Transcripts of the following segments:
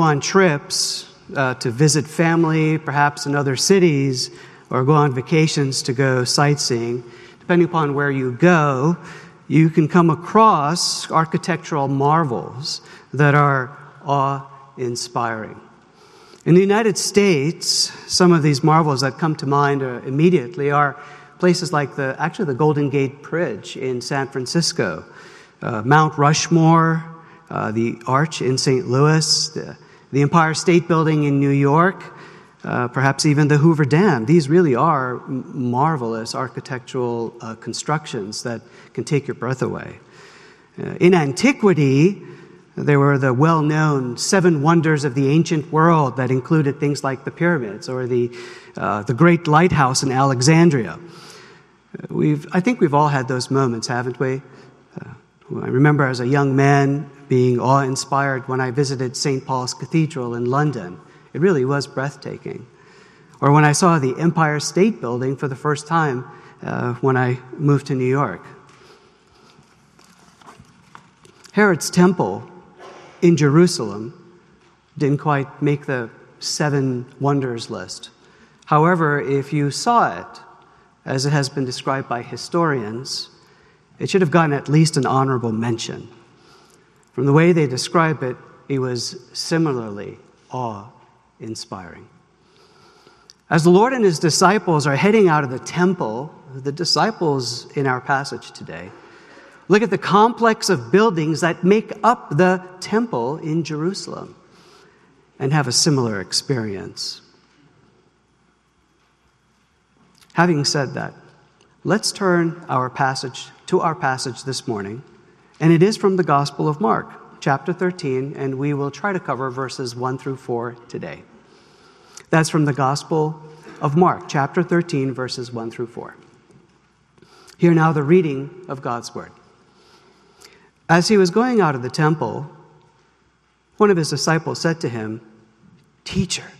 on trips uh, to visit family, perhaps in other cities, or go on vacations to go sightseeing, depending upon where you go, you can come across architectural marvels that are awe inspiring. In the United States, some of these marvels that come to mind uh, immediately are places like the actually the Golden Gate Bridge in San Francisco, uh, Mount Rushmore, uh, the Arch in St. Louis, the, the, Empire State Building in New York, uh, perhaps even the Hoover Dam. These really are marvelous architectural uh, constructions that can take your breath away. Uh, in antiquity, there were the well known seven wonders of the ancient world that included things like the pyramids or the, uh, the great lighthouse in Alexandria. We've, I think we've all had those moments, haven't we? Uh, I remember as a young man being awe inspired when I visited St. Paul's Cathedral in London. It really was breathtaking. Or when I saw the Empire State Building for the first time uh, when I moved to New York. Herod's temple in Jerusalem didn't quite make the seven wonders list. However, if you saw it, as it has been described by historians, it should have gotten at least an honorable mention. From the way they describe it, it was similarly awe inspiring. As the Lord and his disciples are heading out of the temple, the disciples in our passage today, look at the complex of buildings that make up the temple in Jerusalem and have a similar experience. Having said that, let's turn our passage to our passage this morning, and it is from the Gospel of Mark, chapter 13, and we will try to cover verses 1 through 4 today. That's from the Gospel of Mark, chapter 13, verses 1 through 4. Hear now the reading of God's Word. As he was going out of the temple, one of his disciples said to him, Teacher,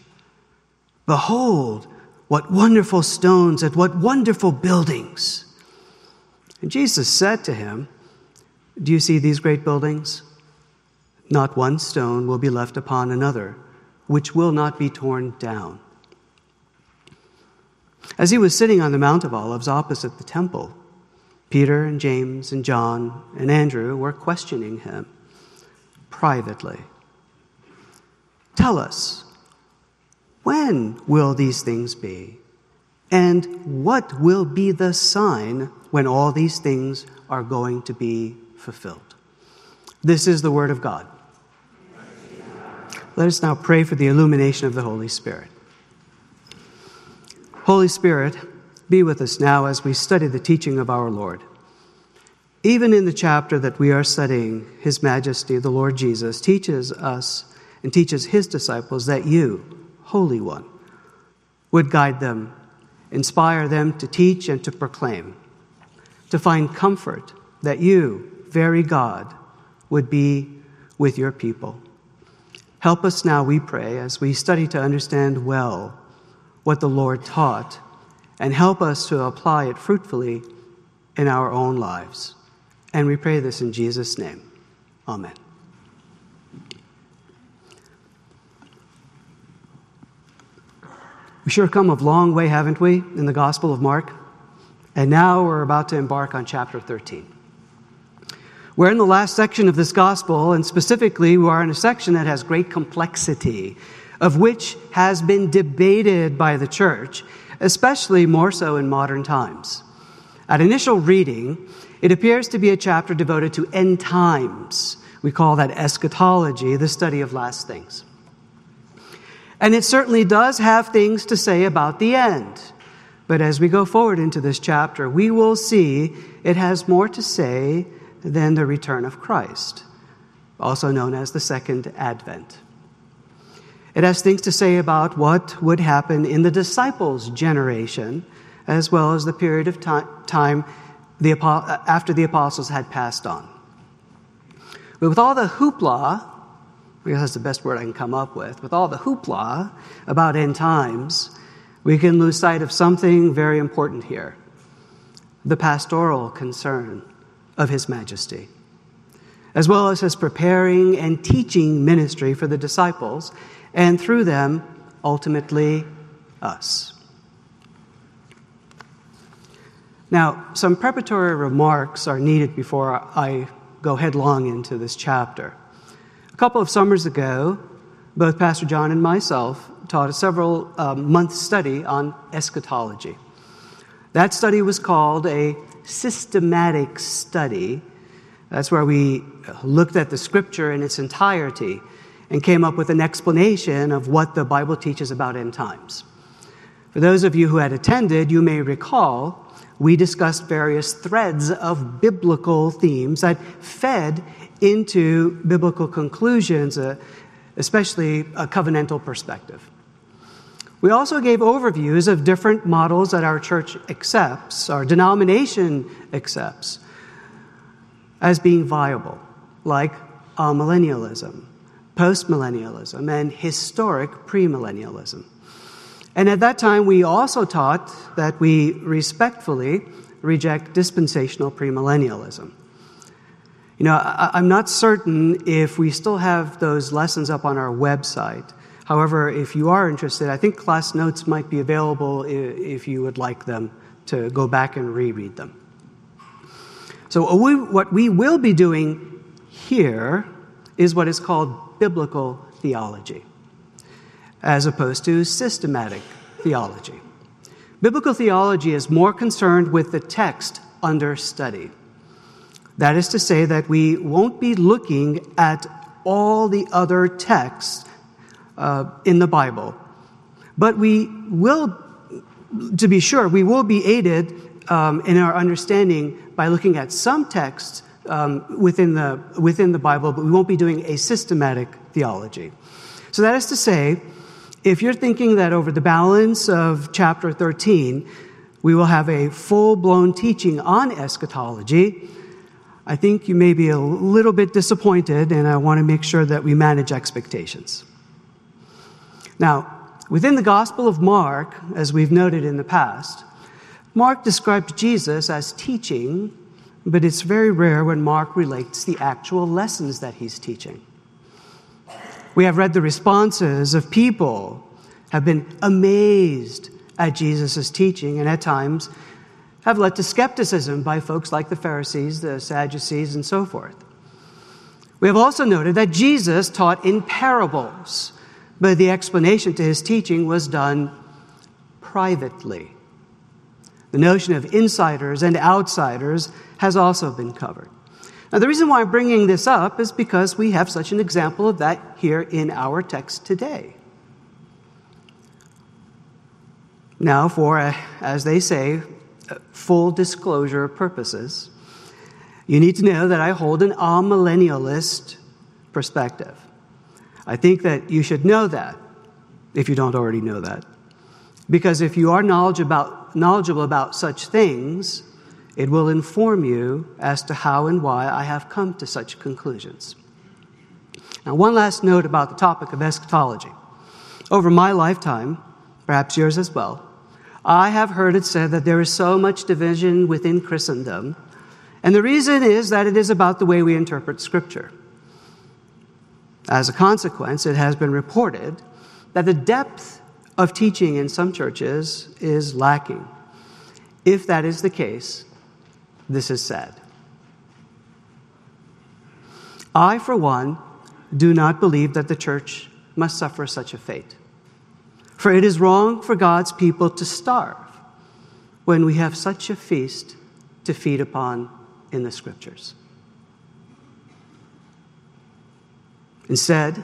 behold, what wonderful stones and what wonderful buildings. And Jesus said to him, Do you see these great buildings? Not one stone will be left upon another which will not be torn down. As he was sitting on the Mount of Olives opposite the temple, Peter and James and John and Andrew were questioning him privately. Tell us, when will these things be? And what will be the sign when all these things are going to be fulfilled? This is the Word of God. Let us now pray for the illumination of the Holy Spirit. Holy Spirit, be with us now as we study the teaching of our Lord. Even in the chapter that we are studying, His Majesty, the Lord Jesus, teaches us and teaches His disciples that you, Holy One, would guide them, inspire them to teach and to proclaim, to find comfort that you, very God, would be with your people. Help us now, we pray, as we study to understand well what the Lord taught, and help us to apply it fruitfully in our own lives. And we pray this in Jesus' name. Amen. We sure come a long way, haven't we, in the Gospel of Mark? And now we're about to embark on chapter 13. We're in the last section of this gospel, and specifically, we are in a section that has great complexity, of which has been debated by the church, especially more so in modern times. At initial reading, it appears to be a chapter devoted to end times. We call that eschatology, the study of last things. And it certainly does have things to say about the end. But as we go forward into this chapter, we will see it has more to say than the return of Christ, also known as the Second Advent. It has things to say about what would happen in the disciples' generation, as well as the period of time the, after the apostles had passed on. But with all the hoopla, I guess that's the best word I can come up with, with all the hoopla about end times, we can lose sight of something very important here the pastoral concern of His Majesty. as well as his preparing and teaching ministry for the disciples, and through them, ultimately, us. Now, some preparatory remarks are needed before I go headlong into this chapter. A couple of summers ago, both Pastor John and myself taught a several um, month study on eschatology. That study was called a systematic study. That's where we looked at the scripture in its entirety and came up with an explanation of what the Bible teaches about end times. For those of you who had attended, you may recall we discussed various threads of biblical themes that fed into biblical conclusions, uh, especially a covenantal perspective. We also gave overviews of different models that our church accepts, our denomination accepts, as being viable, like amillennialism, postmillennialism, and historic premillennialism. And at that time, we also taught that we respectfully reject dispensational premillennialism. You know, I, am not certain if we still have those lessons up on our website. However, if you are interested, I think class notes might be available if you would like them to go back and reread them. So, what we will be doing here is what is called biblical theology as opposed to systematic theology. Biblical theology is more concerned with the text under study. That is to say, that we won't be looking at all the other texts uh, in the Bible, but we will, to be sure, we will be aided um, in our understanding by looking at some texts um, within, the, within the Bible, but we won't be doing a systematic theology. So that is to say, if you're thinking that over the balance of chapter 13, we will have a full blown teaching on eschatology, I think you may be a little bit disappointed, and I want to make sure that we manage expectations. Now, within the Gospel of Mark, as we've noted in the past, Mark described Jesus as teaching, but it's very rare when Mark relates the actual lessons that he's teaching. We have read the responses of people have been amazed at Jesus' teaching and at times have led to skepticism by folks like the Pharisees, the Sadducees, and so forth. We have also noted that Jesus taught in parables, but the explanation to his teaching was done privately. The notion of insiders and outsiders has also been covered. Now, the reason why I'm bringing this up is because we have such an example of that here in our text today. Now, for, uh, as they say, uh, full disclosure purposes, you need to know that I hold an amillennialist perspective. I think that you should know that if you don't already know that. Because if you are knowledge about, knowledgeable about such things, it will inform you as to how and why I have come to such conclusions. Now, one last note about the topic of eschatology. Over my lifetime, perhaps yours as well, I have heard it said that there is so much division within Christendom, and the reason is that it is about the way we interpret Scripture. As a consequence, it has been reported that the depth of teaching in some churches is lacking. If that is the case, this is sad. I, for one, do not believe that the church must suffer such a fate. For it is wrong for God's people to starve when we have such a feast to feed upon in the scriptures. Instead,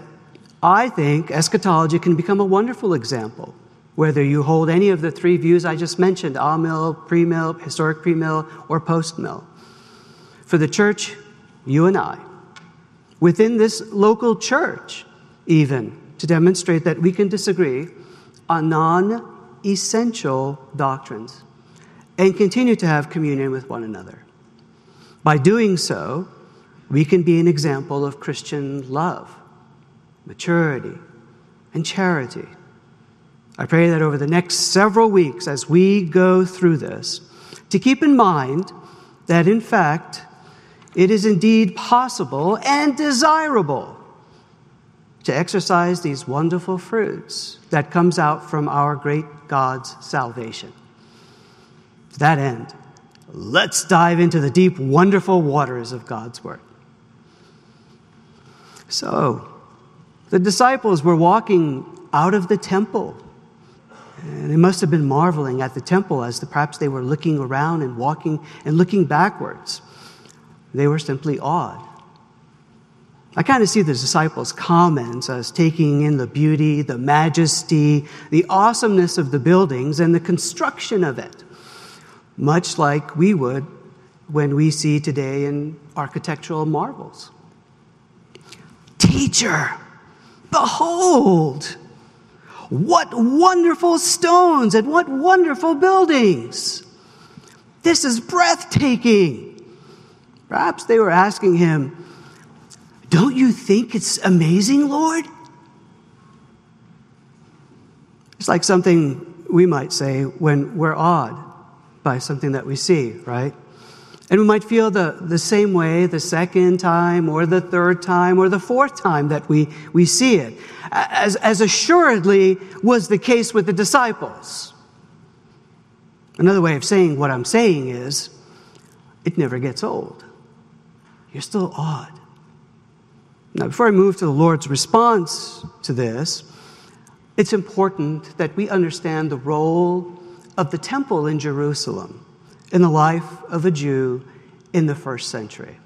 I think eschatology can become a wonderful example whether you hold any of the three views I just mentioned amill, pre-mill, historic pre-mill, or post-mill. For the church, you and I, within this local church, even, to demonstrate that we can disagree on non essential doctrines and continue to have communion with one another. By doing so, we can be an example of Christian love, maturity, and charity I pray that over the next several weeks, as we go through this, to keep in mind that in fact, it is indeed possible and desirable to exercise these wonderful fruits that comes out from our great God's salvation. To that end, let's dive into the deep, wonderful waters of God's Word. So, the disciples were walking out of the temple. And they must have been marveling at the temple as the, perhaps they were looking around and walking and looking backwards. They were simply awed. I kind of see the disciples' comments as taking in the beauty, the majesty, the awesomeness of the buildings and the construction of it, much like we would when we see today in architectural marvels. Teacher, behold, what wonderful stones and what wonderful buildings! This is breathtaking. Perhaps they were asking him, Don't you think it's amazing, Lord? It's like something we might say when we're awed by something that we see, right? And we might feel the, the same way the second time or the third time or the fourth time that we, we see it, as, as assuredly was the case with the disciples. Another way of saying what I'm saying is, it never gets old. You're still awed. Now, before I move to the Lord's response to this, it's important that we understand the role of the temple in Jerusalem in the life of a Jew in the first century.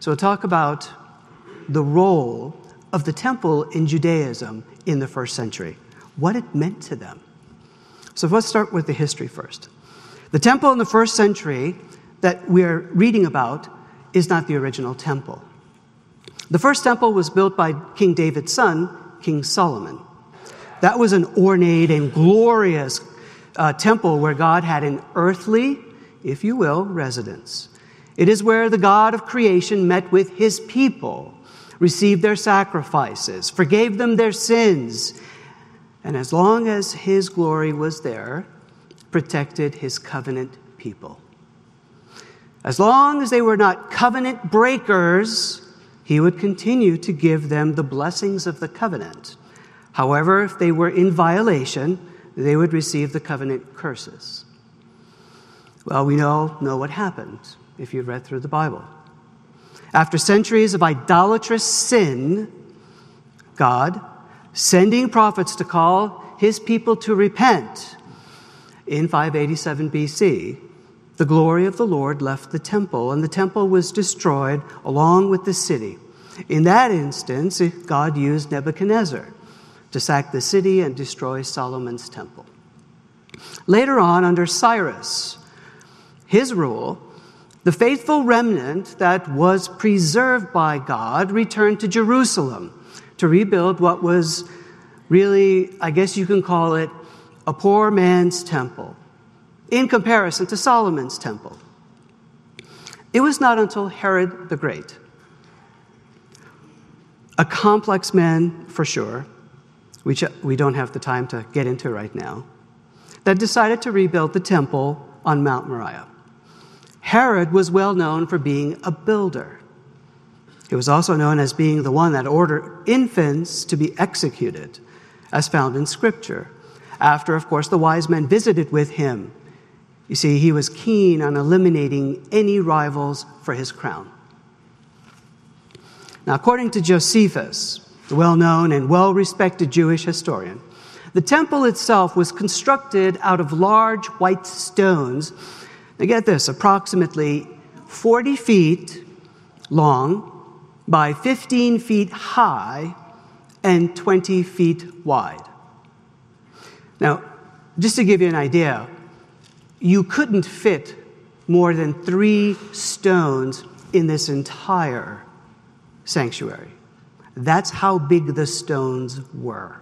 So we'll talk about the role of the temple in Judaism in the first century, what it meant to them. So let's start with the history first. The temple in the first century that we're reading about is not the original temple. The first temple was built by King David's son, King Solomon. That was an ornate and glorious uh, temple where God had an earthly if you will, residence. It is where the God of creation met with his people, received their sacrifices, forgave them their sins, and as long as his glory was there, protected his covenant people. As long as they were not covenant breakers, he would continue to give them the blessings of the covenant. However, if they were in violation, they would receive the covenant curses. Well, we all know what happened if you've read through the Bible. After centuries of idolatrous sin, God, sending prophets to call his people to repent, in 587 BC, the glory of the Lord left the temple, and the temple was destroyed along with the city. In that instance, God used Nebuchadnezzar to sack the city and destroy Solomon's temple. Later on, under Cyrus, his rule, the faithful remnant that was preserved by God returned to Jerusalem to rebuild what was really, I guess you can call it, a poor man's temple in comparison to Solomon's temple. It was not until Herod the Great, a complex man for sure, which we don't have the time to get into right now, that decided to rebuild the temple on Mount Moriah. Herod was well known for being a builder. He was also known as being the one that ordered infants to be executed, as found in Scripture. After, of course, the wise men visited with him. You see, he was keen on eliminating any rivals for his crown. Now, according to Josephus, the well known and well respected Jewish historian, the temple itself was constructed out of large white stones now get this approximately 40 feet long by 15 feet high and 20 feet wide. Now, just to give you an idea, you couldn't fit more than three stones in this entire sanctuary. That's how big the stones were.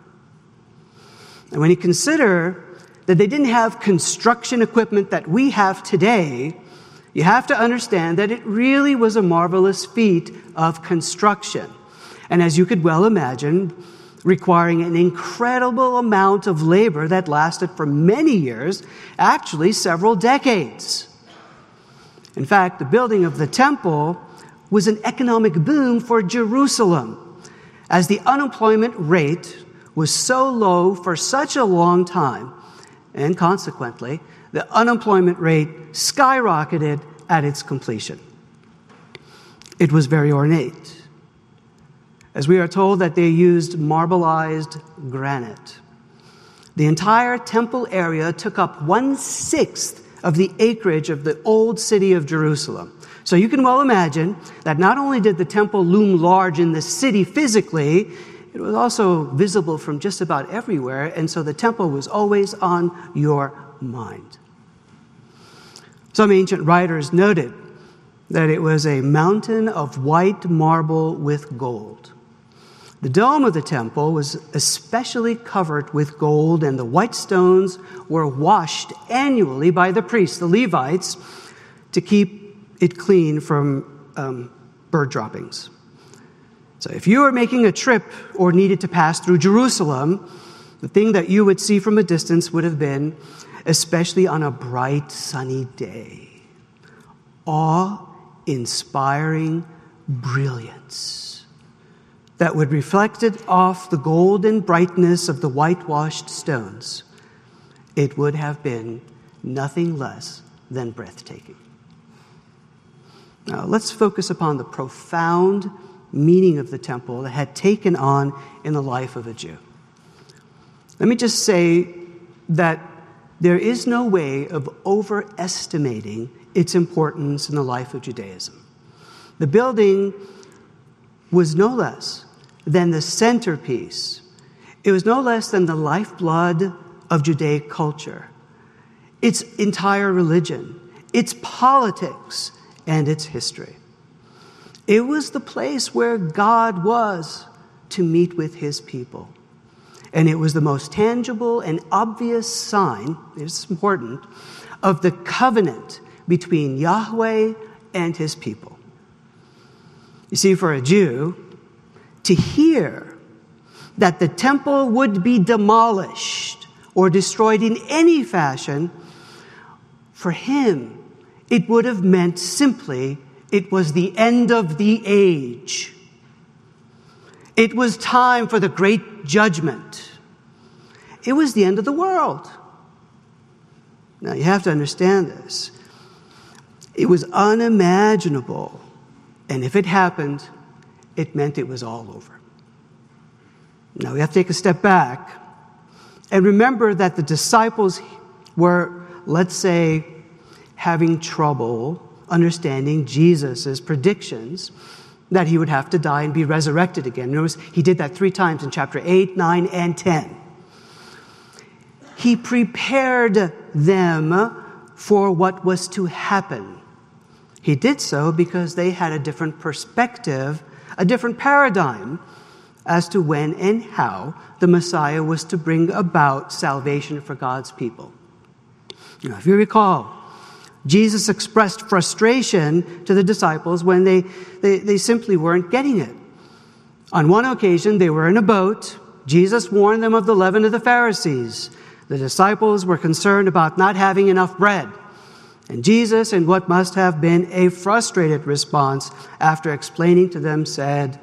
And when you consider that they didn't have construction equipment that we have today, you have to understand that it really was a marvelous feat of construction. And as you could well imagine, requiring an incredible amount of labor that lasted for many years, actually several decades. In fact, the building of the temple was an economic boom for Jerusalem, as the unemployment rate was so low for such a long time, and consequently, the unemployment rate skyrocketed at its completion. It was very ornate, as we are told that they used marbleized granite. The entire temple area took up one sixth of the acreage of the old city of Jerusalem. So you can well imagine that not only did the temple loom large in the city physically, it was also visible from just about everywhere, and so the temple was always on your mind. Some ancient writers noted that it was a mountain of white marble with gold. The dome of the temple was especially covered with gold, and the white stones were washed annually by the priests, the Levites, to keep it clean from um, bird droppings. So, if you were making a trip or needed to pass through Jerusalem, the thing that you would see from a distance would have been, especially on a bright, sunny day, awe inspiring brilliance that would reflect it off the golden brightness of the whitewashed stones. It would have been nothing less than breathtaking. Now, let's focus upon the profound meaning of the temple that had taken on in the life of a Jew. Let me just say that there is no way of overestimating its importance in the life of Judaism. The building was no less than the centerpiece, it was no less than the lifeblood of Judaic culture, its entire religion, its politics, and its history. It was the place where God was to meet with his people. And it was the most tangible and obvious sign, it's important, of the covenant between Yahweh and his people. You see, for a Jew, to hear that the temple would be demolished or destroyed in any fashion, for him, it would have meant simply it was the end of the age. It was time for the great judgment. It was the end of the world. Now, you have to understand this. It was unimaginable. And if it happened, it meant it was all over. Now, we have to take a step back and remember that the disciples were, let's say, having trouble understanding Jesus' predictions that he would have to die and be resurrected again. Notice he did that three times in chapter 8, 9, and 10. He prepared them for what was to happen. He did so because they had a different perspective, a different paradigm as to when and how the Messiah was to bring about salvation for God's people. Now, if you recall, Jesus expressed frustration to the disciples when they, they, they simply weren't getting it. On one occasion, they were in a boat. Jesus warned them of the leaven of the Pharisees. The disciples were concerned about not having enough bread. And Jesus, in what must have been a frustrated response, after explaining to them, said,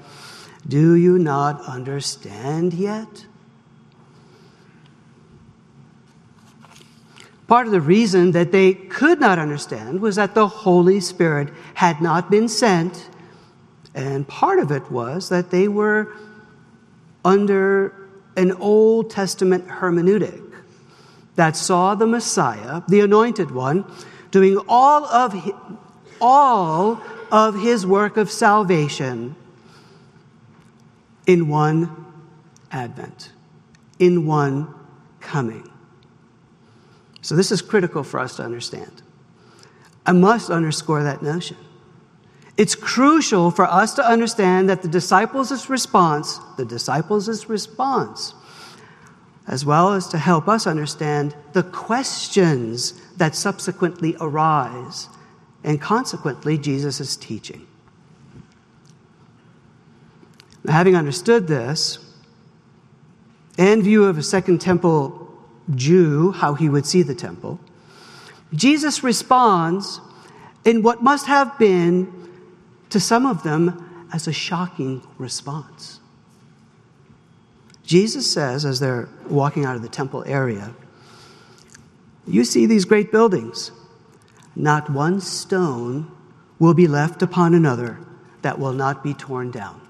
Do you not understand yet? Part of the reason that they could not understand was that the Holy Spirit had not been sent, and part of it was that they were under an Old Testament hermeneutic that saw the Messiah, the anointed one, doing all of his, all of his work of salvation in one advent, in one coming. So, this is critical for us to understand. I must underscore that notion. It's crucial for us to understand that the disciples' response, the disciples' response, as well as to help us understand the questions that subsequently arise, and consequently, Jesus' teaching. Now, having understood this, in view of a second temple Jew how he would see the temple, Jesus responds in what must have been to some of them as a shocking response. Jesus says, as they're walking out of the temple area, You see these great buildings. Not one stone will be left upon another that will not be torn down.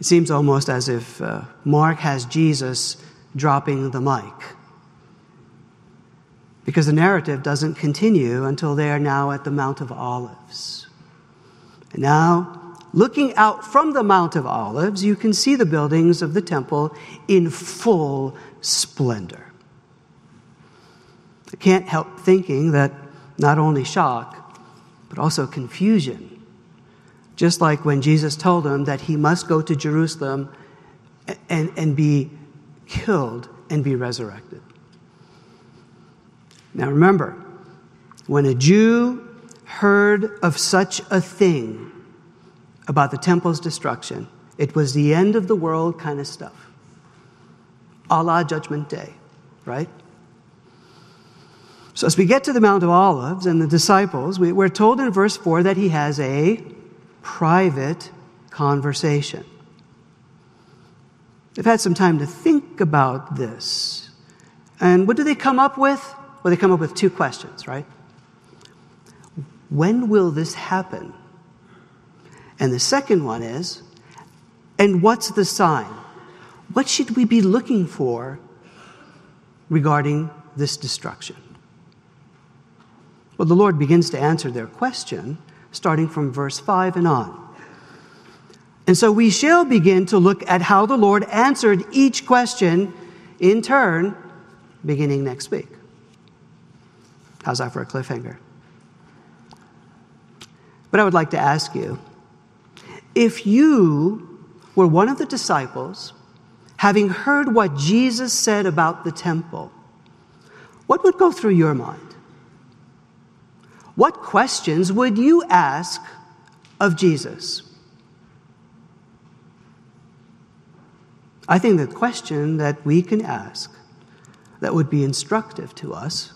It seems almost as if uh, Mark has Jesus dropping the mic. Because the narrative doesn't continue until they are now at the Mount of Olives. And now, looking out from the Mount of Olives, you can see the buildings of the temple in full splendor. I can't help thinking that not only shock, but also confusion. Just like when Jesus told them that he must go to Jerusalem and, and be killed and be resurrected. Now remember, when a Jew heard of such a thing about the temple's destruction, it was the end of the world kind of stuff. A la Judgment Day, right? So, as we get to the Mount of Olives and the disciples, we're told in verse 4 that he has a private conversation. They've had some time to think about this. And what do they come up with? Well, they come up with two questions, right? When will this happen? And the second one is, and what's the sign? What should we be looking for regarding this destruction? Well, the Lord begins to answer their question starting from verse 5 and on. And so we shall begin to look at how the Lord answered each question in turn beginning next week. How's that for a cliffhanger? But I would like to ask you if you were one of the disciples, having heard what Jesus said about the temple, what would go through your mind? What questions would you ask of Jesus? I think the question that we can ask that would be instructive to us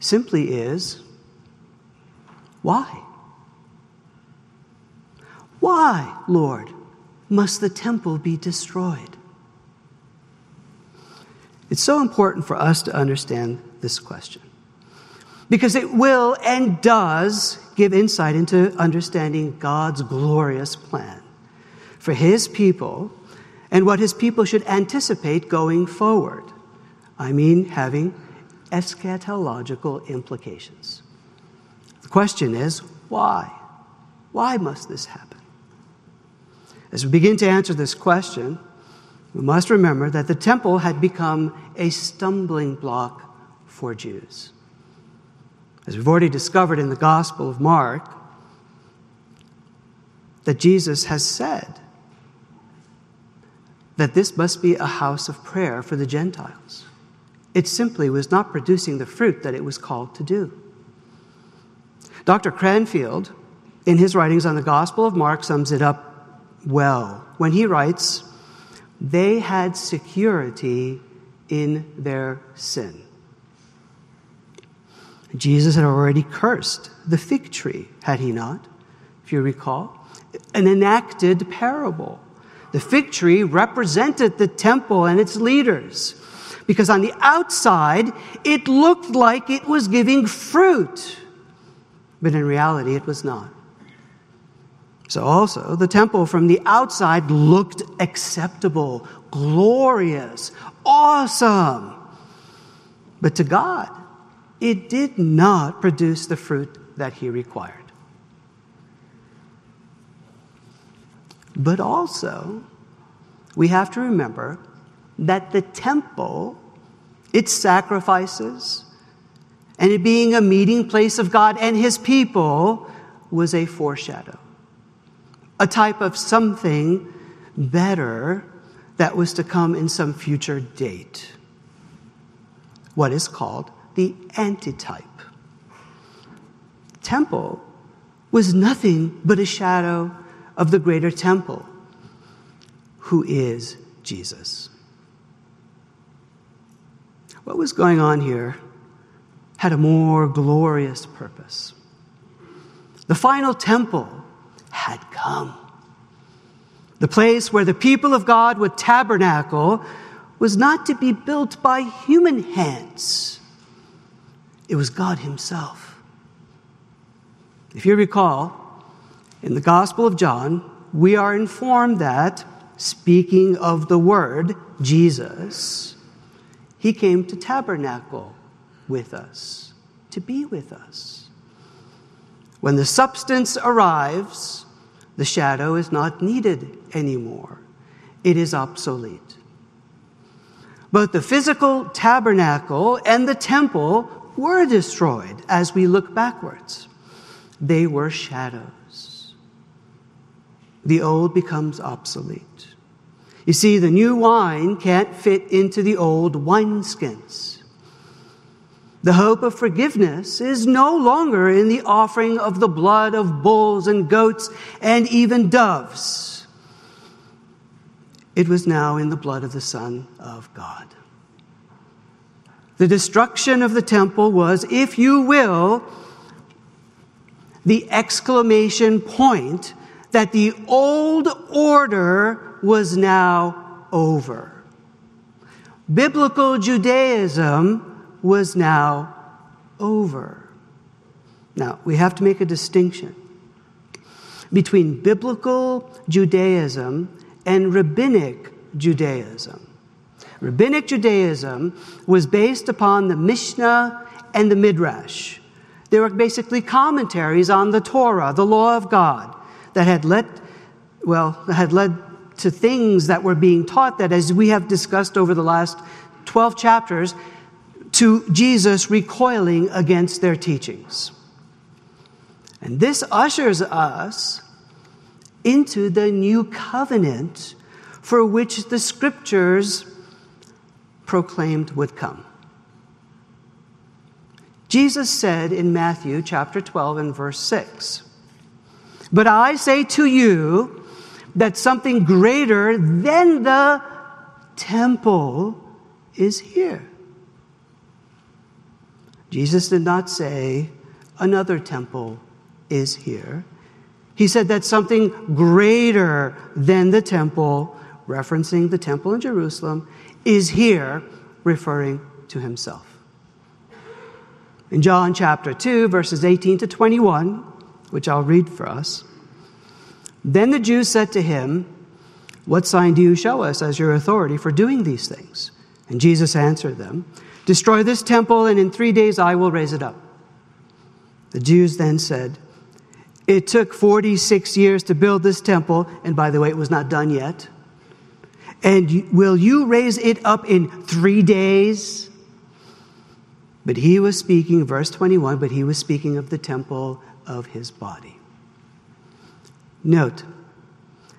simply is why? Why, Lord, must the temple be destroyed? It's so important for us to understand this question because it will and does give insight into understanding God's glorious plan for His people and what His people should anticipate going forward. I mean, having eschatological implications. The question is why? Why must this happen? As we begin to answer this question, we must remember that the temple had become a stumbling block for Jews. As we've already discovered in the Gospel of Mark, that Jesus has said that this must be a house of prayer for the Gentiles. It simply was not producing the fruit that it was called to do. Dr. Cranfield, in his writings on the Gospel of Mark, sums it up well when he writes, They had security in their sin. Jesus had already cursed the fig tree, had he not? If you recall, an enacted parable. The fig tree represented the temple and its leaders because on the outside it looked like it was giving fruit, but in reality it was not. So, also, the temple from the outside looked acceptable, glorious, awesome. But to God, it did not produce the fruit that He required. But also, we have to remember that the temple, its sacrifices, and it being a meeting place of God and His people was a foreshadow, a type of something better that was to come in some future date. What is called the antitype. Temple was nothing but a shadow of the greater temple, who is Jesus. What was going on here had a more glorious purpose. The final temple had come. The place where the people of God would tabernacle was not to be built by human hands, it was God Himself. If you recall, in the Gospel of John, we are informed that, speaking of the Word, Jesus, He came to tabernacle with us, to be with us. When the substance arrives, the shadow is not needed anymore, it is obsolete. Both the physical tabernacle and the temple were destroyed as we look backwards. They were shadows. The old becomes obsolete. You see, the new wine can't fit into the old wineskins. The hope of forgiveness is no longer in the offering of the blood of bulls and goats and even doves. It was now in the blood of the Son of God. The destruction of the temple was, if you will, the exclamation point that the old order was now over. Biblical Judaism was now over. Now, we have to make a distinction between biblical Judaism and rabbinic Judaism. Rabbinic Judaism was based upon the Mishnah and the Midrash. They were basically commentaries on the Torah, the law of God, that had led, well, had led to things that were being taught that, as we have discussed over the last 12 chapters, to Jesus recoiling against their teachings. And this ushers us into the new covenant for which the scriptures proclaimed would come. Jesus said in Matthew chapter 12 and verse 6, But I say to you that something greater than the temple is here. Jesus did not say, another temple is here. He said that something greater than the temple, referencing the temple in Jerusalem, is here, referring to himself. In John chapter 2, verses 18 to 21, which I'll read for us, then the Jews said to him, What sign do you show us as your authority for doing these things? And Jesus answered them, Destroy this temple, and in three days I will raise it up. The Jews then said, It took 46 years to build this temple, and by the way, it was not done yet. And will you raise it up in three days? But he was speaking, verse 21, but he was speaking of the temple of his body. Note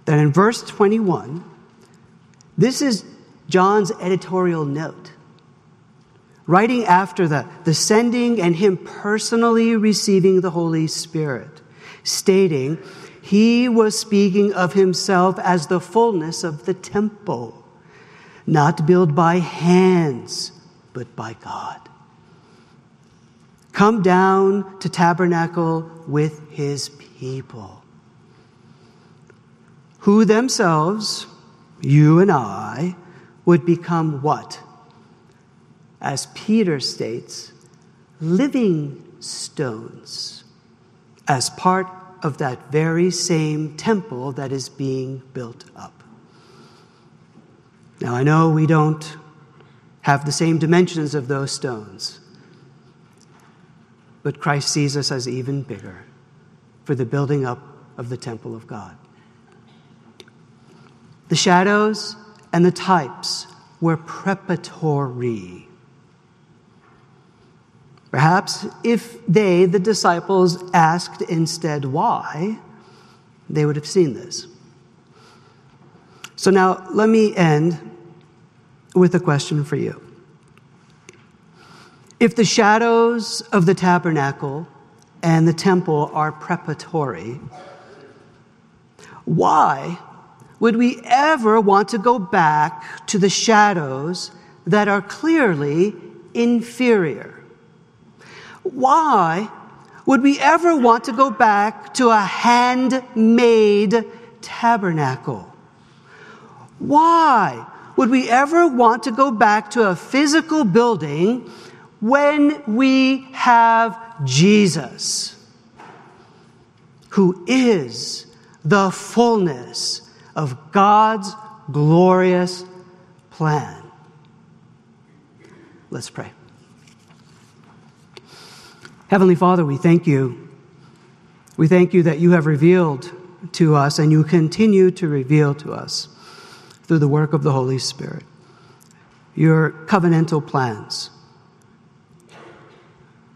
that in verse 21, this is John's editorial note writing after the, the sending and him personally receiving the Holy Spirit, stating he was speaking of himself as the fullness of the temple, not built by hands, but by God. Come down to tabernacle with his people, who themselves, you and I, would become what? as Peter states, living stones as part of that very same temple that is being built up. Now, I know we don't have the same dimensions of those stones, but Christ sees us as even bigger for the building up of the temple of God. The shadows and the types were preparatory Perhaps if they, the disciples, asked instead why, they would have seen this. So now let me end with a question for you. If the shadows of the tabernacle and the temple are preparatory, why would we ever want to go back to the shadows that are clearly inferior? Why would we ever want to go back to a handmade tabernacle? Why would we ever want to go back to a physical building when we have Jesus, who is the fullness of God's glorious plan? Let's pray. Heavenly Father, we thank you. We thank you that you have revealed to us and you continue to reveal to us through the work of the Holy Spirit your covenantal plans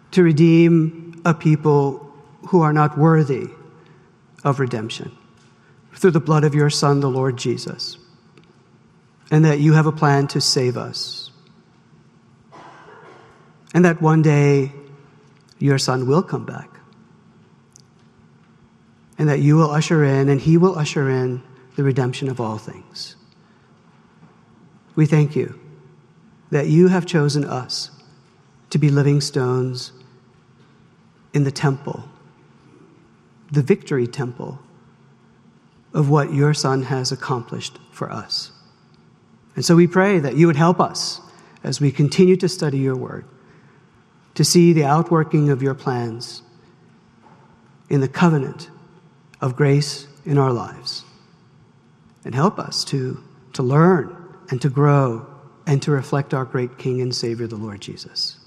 to redeem a people who are not worthy of redemption through the blood of your Son, the Lord Jesus, and that you have a plan to save us. And that one day your Son will come back. And that you will usher in, and he will usher in the redemption of all things. We thank you that you have chosen us to be living stones in the temple, the victory temple of what your Son has accomplished for us. And so we pray that you would help us as we continue to study your word to see the outworking of your plans in the covenant of grace in our lives. And help us to, to learn and to grow and to reflect our great King and Savior, the Lord Jesus.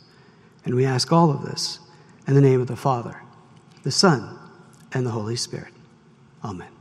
And we ask all of this in the name of the Father, the Son, and the Holy Spirit. Amen.